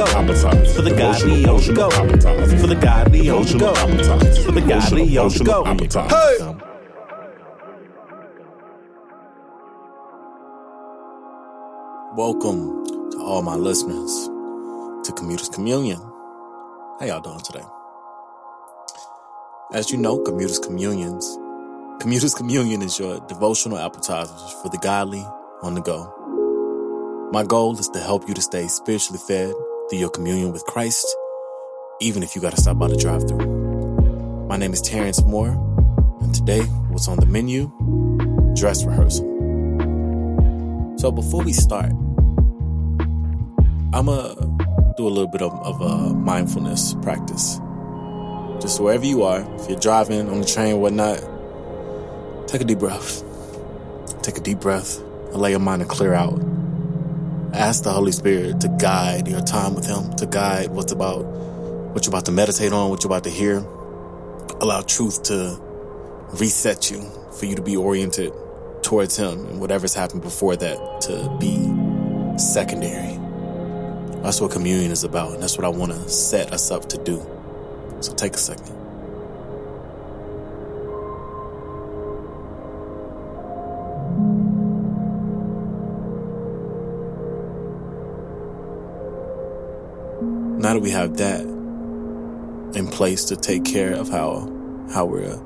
godly on the go. For the godly on the go. For the godly on the go. For the godly on the go. Hey! Welcome to all my listeners to Commuters Communion. How y'all doing today? As you know, Commuters Communions, Commuters Communion is your devotional appetizers for the godly on the go. My goal is to help you to stay spiritually fed through your communion with Christ, even if you got to stop by the drive through. My name is Terrence Moore, and today, what's on the menu? Dress rehearsal. So before we start, I'm going to do a little bit of, of a mindfulness practice. Just wherever you are, if you're driving on the train, whatnot, take a deep breath. Take a deep breath, allow your mind to clear out Ask the Holy Spirit to guide your time with Him, to guide what's about, what you're about to meditate on, what you're about to hear. Allow truth to reset you, for you to be oriented towards Him and whatever's happened before that to be secondary. That's what communion is about, and that's what I want to set us up to do. So take a second. Now that we have that in place to take care of how how we're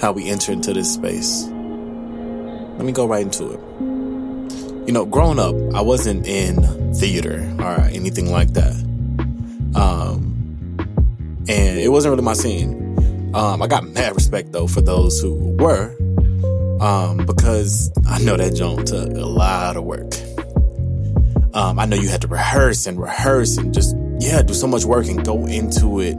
how we enter into this space, let me go right into it. You know, growing up, I wasn't in theater or anything like that. Um, and it wasn't really my scene. Um, I got mad respect though for those who were, um, because I know that jump took a lot of work. Um, I know you had to rehearse and rehearse and just yeah, do so much work and go into it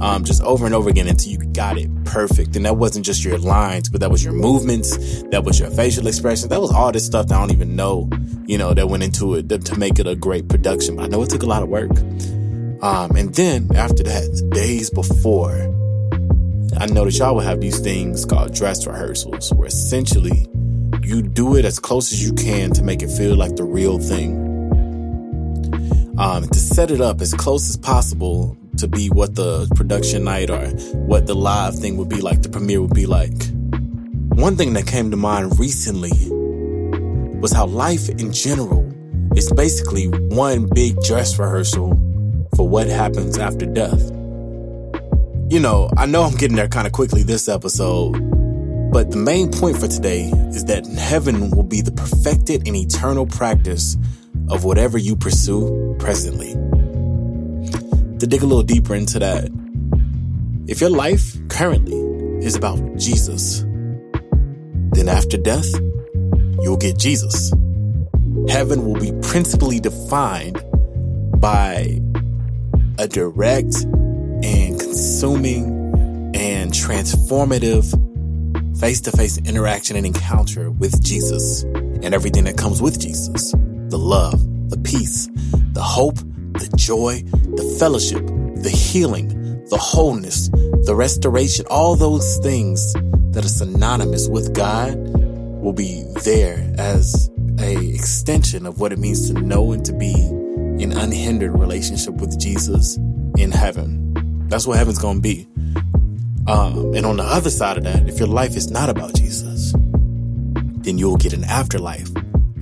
um, just over and over again until you got it perfect. And that wasn't just your lines, but that was your movements, that was your facial expressions, that was all this stuff that I don't even know, you know, that went into it to, make it a great production. But I know it took a lot of work. Um, and then after that, the days before, I noticed y'all would have these things called dress rehearsals, where essentially you do it as close as you can to make it feel like the real thing um, to set it up as close as possible to be what the production night or what the live thing would be like, the premiere would be like. One thing that came to mind recently was how life in general is basically one big dress rehearsal for what happens after death. You know, I know I'm getting there kind of quickly this episode, but the main point for today is that heaven will be the perfected and eternal practice of whatever you pursue presently. To dig a little deeper into that, if your life currently is about Jesus, then after death, you'll get Jesus. Heaven will be principally defined by a direct and consuming and transformative face to face interaction and encounter with Jesus and everything that comes with Jesus the love, the peace, the hope, the joy, the fellowship, the healing, the wholeness, the restoration, all those things that are synonymous with God will be there as a extension of what it means to know and to be in unhindered relationship with Jesus in heaven. That's what heaven's going to be. Um, and on the other side of that, if your life is not about Jesus, then you'll get an afterlife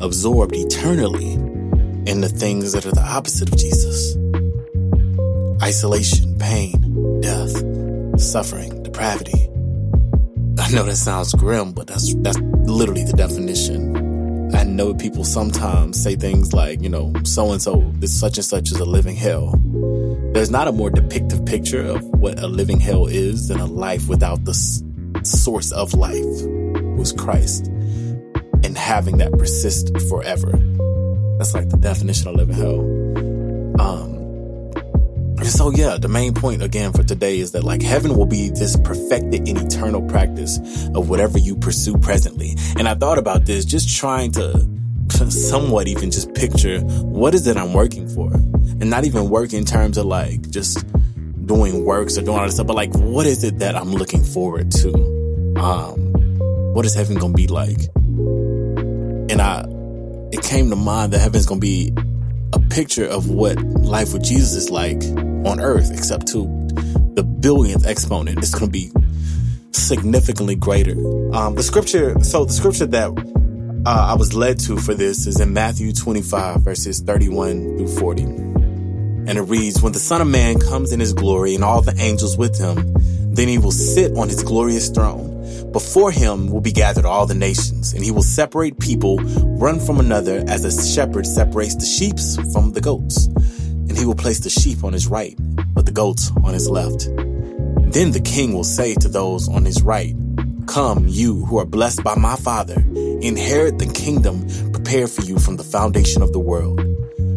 absorbed eternally in the things that are the opposite of Jesus isolation, pain, death, suffering, depravity. I know that sounds grim, but that's that's literally the definition. I know people sometimes say things like, you know, so and so, this such and such is a living hell. There's not a more depictive picture of what a living hell is than a life without the source of life, who's Christ having that persist forever. That's like the definition of living hell. Um, so yeah, the main point again for today is that like heaven will be this perfected and eternal practice of whatever you pursue presently. And I thought about this just trying to somewhat even just picture what is it I'm working for? And not even work in terms of like just doing works or doing all this stuff, but like what is it that I'm looking forward to? Um, what is heaven gonna be like? And I, it came to mind that heaven's gonna be a picture of what life with Jesus is like on earth, except to the billionth exponent. It's to be significantly greater. Um, the scripture, so the scripture that uh, I was led to for this is in Matthew 25, verses 31 through 40. And it reads, When the Son of Man comes in his glory and all the angels with him, then he will sit on his glorious throne. Before him will be gathered all the nations, and he will separate people one from another as a shepherd separates the sheep from the goats. And he will place the sheep on his right, but the goats on his left. Then the king will say to those on his right, Come, you who are blessed by my Father, inherit the kingdom prepared for you from the foundation of the world.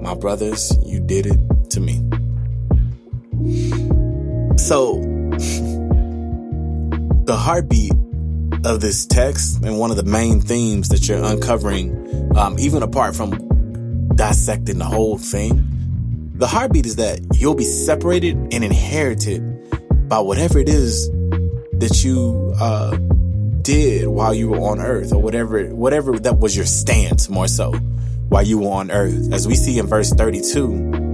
my brothers, you did it to me. So, the heartbeat of this text and one of the main themes that you're uncovering, um, even apart from dissecting the whole thing, the heartbeat is that you'll be separated and inherited by whatever it is that you uh, did while you were on earth or whatever whatever that was your stance more so while you were on earth. As we see in verse 32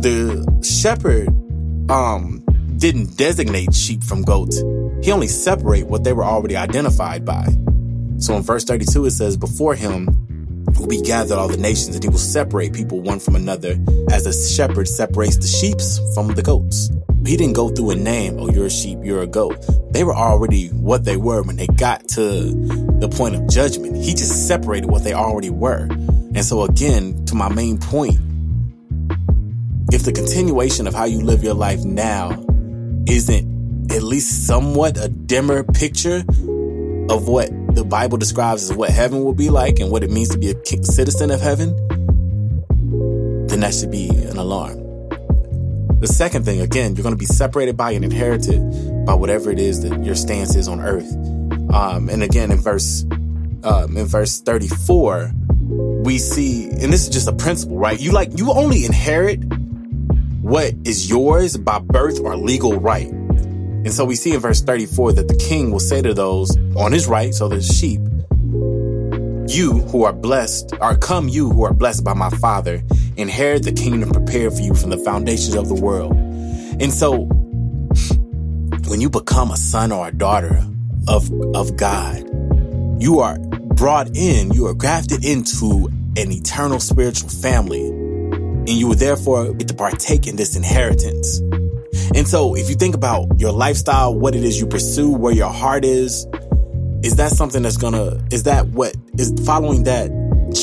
the shepherd um didn't designate sheep from goats. He only separate what they were already identified by. So in verse 32 it says before him will be gathered all the nations and he will separate people one from another as a shepherd separates the sheep from the goats he didn't go through a name, oh, you're a sheep, you're a goat. They were already what they were when they got to the point of judgment. He just separated what they already were. And so, again, to my main point, if the continuation of how you live your life now isn't at least somewhat a dimmer picture of what the Bible describes as what heaven will be like and what it means to be a citizen of heaven, then that should be an alarm. The second thing, again, you're going to be separated by and inherited by whatever it is that your stance is on earth. Um, and again, in verse, um, in verse 34, we see, and this is just a principle, right? You like, you only inherit what is yours by birth or legal right. And so we see in verse 34 that the king will say to those on his right, so the sheep, you who are blessed, or come you who are blessed by my father, inherit the kingdom prepared for you from the foundations of the world. And so, when you become a son or a daughter of, of God, you are brought in, you are grafted into an eternal spiritual family, and you will therefore get to partake in this inheritance. And so, if you think about your lifestyle, what it is you pursue, where your heart is, is that something that's gonna, is that what is following that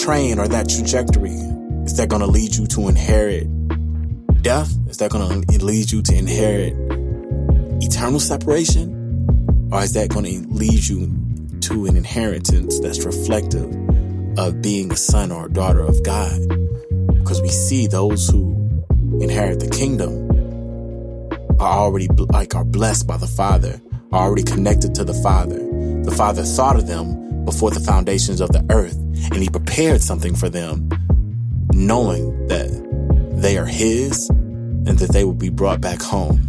train or that trajectory? Is that going to lead you to inherit death? Is that going to lead you to inherit eternal separation? Or is that going to lead you to an inheritance that's reflective of being a son or a daughter of God? Because we see those who inherit the kingdom are already like are blessed by the Father, are already connected to the Father. The Father thought of them before the foundations of the earth, and He prepared something for them knowing that they are His and that they will be brought back home.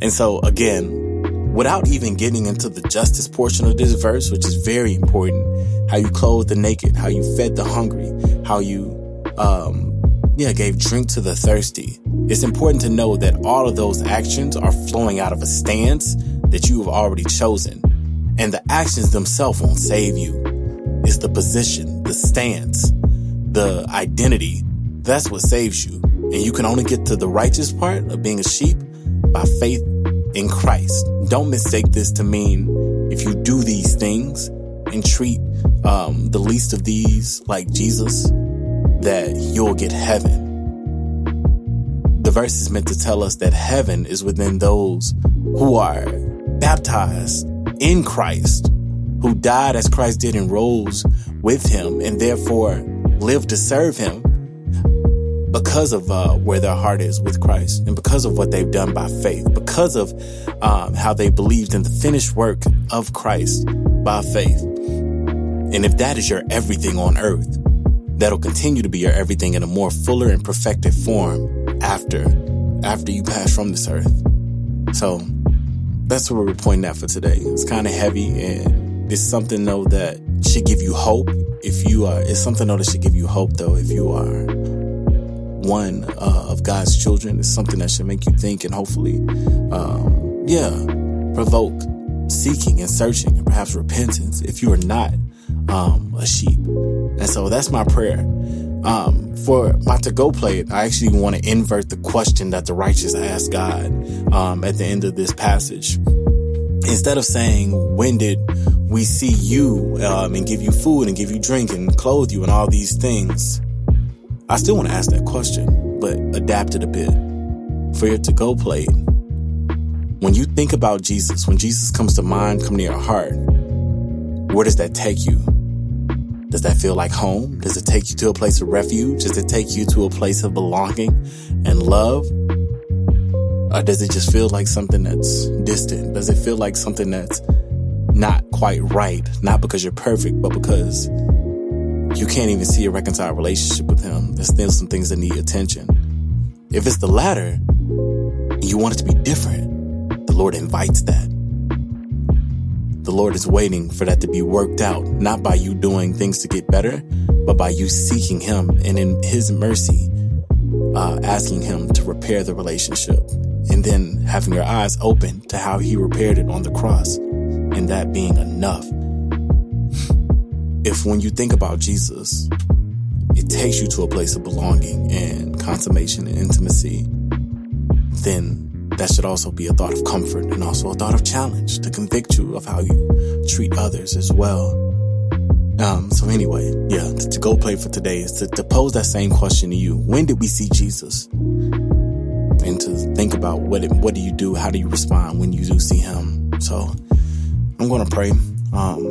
And so, again, without even getting into the justice portion of this verse, which is very important, how you clothed the naked, how you fed the hungry, how you, um, yeah, gave drink to the thirsty. It's important to know that all of those actions are flowing out of a stance that you have already chosen. And the actions themselves won't save you. It's the position, the stance, the identity, that's what saves you. And you can only get to the righteous part of being a sheep by faith in Christ. Don't mistake this to mean if you do these things and treat um, the least of these like Jesus, that you'll get heaven. The verse is meant to tell us that heaven is within those who are baptized in Christ, who died as Christ did and rose with him, and therefore live to serve him. because of uh, where their heart is with Christ and because of what they've done by faith, because of um, how they believed in the finished work of Christ by faith. And if that is your everything on earth, that'll continue to be your everything in a more fuller and perfected form after after you pass from this earth. So that's what we're pointing at for today. It's kind of heavy and it's something though that should give you hope if you are it's something that should give you hope though if you are one uh, of God's children. It's something that should make you think and hopefully um, yeah provoke seeking and searching and perhaps repentance if you are not um, a sheep. And so that's my prayer. Um, for my to go plate I actually want to invert the question that the righteous ask God um, at the end of this passage. Instead of saying, When did we see you um, and give you food and give you drink and clothe you and all these things? I still want to ask that question, but adapt it a bit. For your to go plate, when you think about Jesus, when Jesus comes to mind, come to your heart, where does that take you? Does that feel like home? Does it take you to a place of refuge? Does it take you to a place of belonging and love? Or does it just feel like something that's distant? Does it feel like something that's not quite right? Not because you're perfect, but because you can't even see a reconciled relationship with Him. There's still some things that need attention. If it's the latter, you want it to be different, the Lord invites that. The Lord is waiting for that to be worked out, not by you doing things to get better, but by you seeking Him and in His mercy, uh, asking Him to repair the relationship and then having your eyes open to how He repaired it on the cross and that being enough. If when you think about Jesus, it takes you to a place of belonging and consummation and intimacy, then that should also be a thought of comfort and also a thought of challenge to convict you of how you treat others as well. Um, so anyway, yeah, to go plate for today is to, to pose that same question to you. When did we see Jesus? And to think about what it, what do you do? How do you respond when you do see him? So I'm going to pray. Um,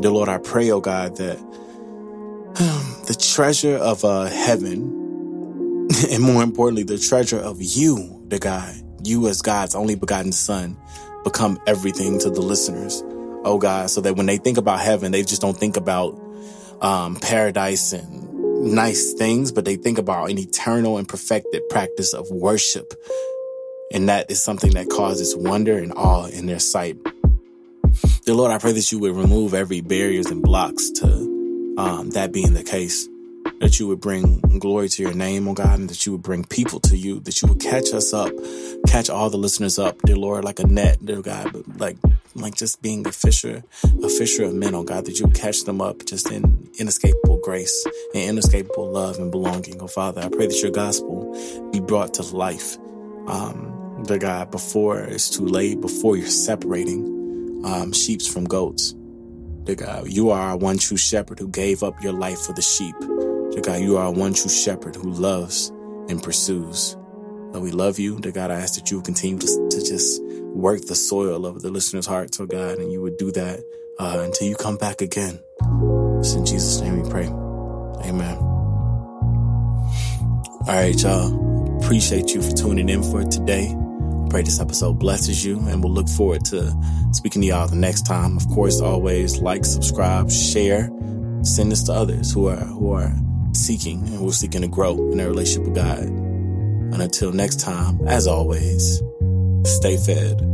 dear Lord, I pray, oh God, that um, the treasure of uh, heaven, and more importantly, the treasure of you, the God, you as God's only begotten son become everything to the listeners. Oh God, so that when they think about heaven, they just don't think about um, paradise and nice things, but they think about an eternal and perfected practice of worship. And that is something that causes wonder and awe in their sight. Dear Lord, I pray that you would remove every barriers and blocks to um, that being the case. That you would bring glory to your name, oh God, and that you would bring people to you, that you would catch us up, catch all the listeners up, dear Lord, like a net, dear God, but like like just being a fisher, a fisher of men, oh God, that you would catch them up just in inescapable grace and inescapable love and belonging, oh Father. I pray that your gospel be brought to life, um, dear God, before it's too late, before you're separating um, sheeps from goats. Dear God, you are our one true shepherd who gave up your life for the sheep. Dear God, you are our one true shepherd who loves and pursues. Lord, we love you. Dear God, I ask that you continue to, to just work the soil of the listener's heart, oh God, and you would do that uh, until you come back again. It's in Jesus' name we pray. Amen. All right, y'all. Appreciate you for tuning in for today. Pray this episode blesses you, and we'll look forward to speaking to y'all the next time. Of course, always like, subscribe, share, send this to others who are who are seeking and we're seeking to grow in their relationship with God. And until next time, as always, stay fed.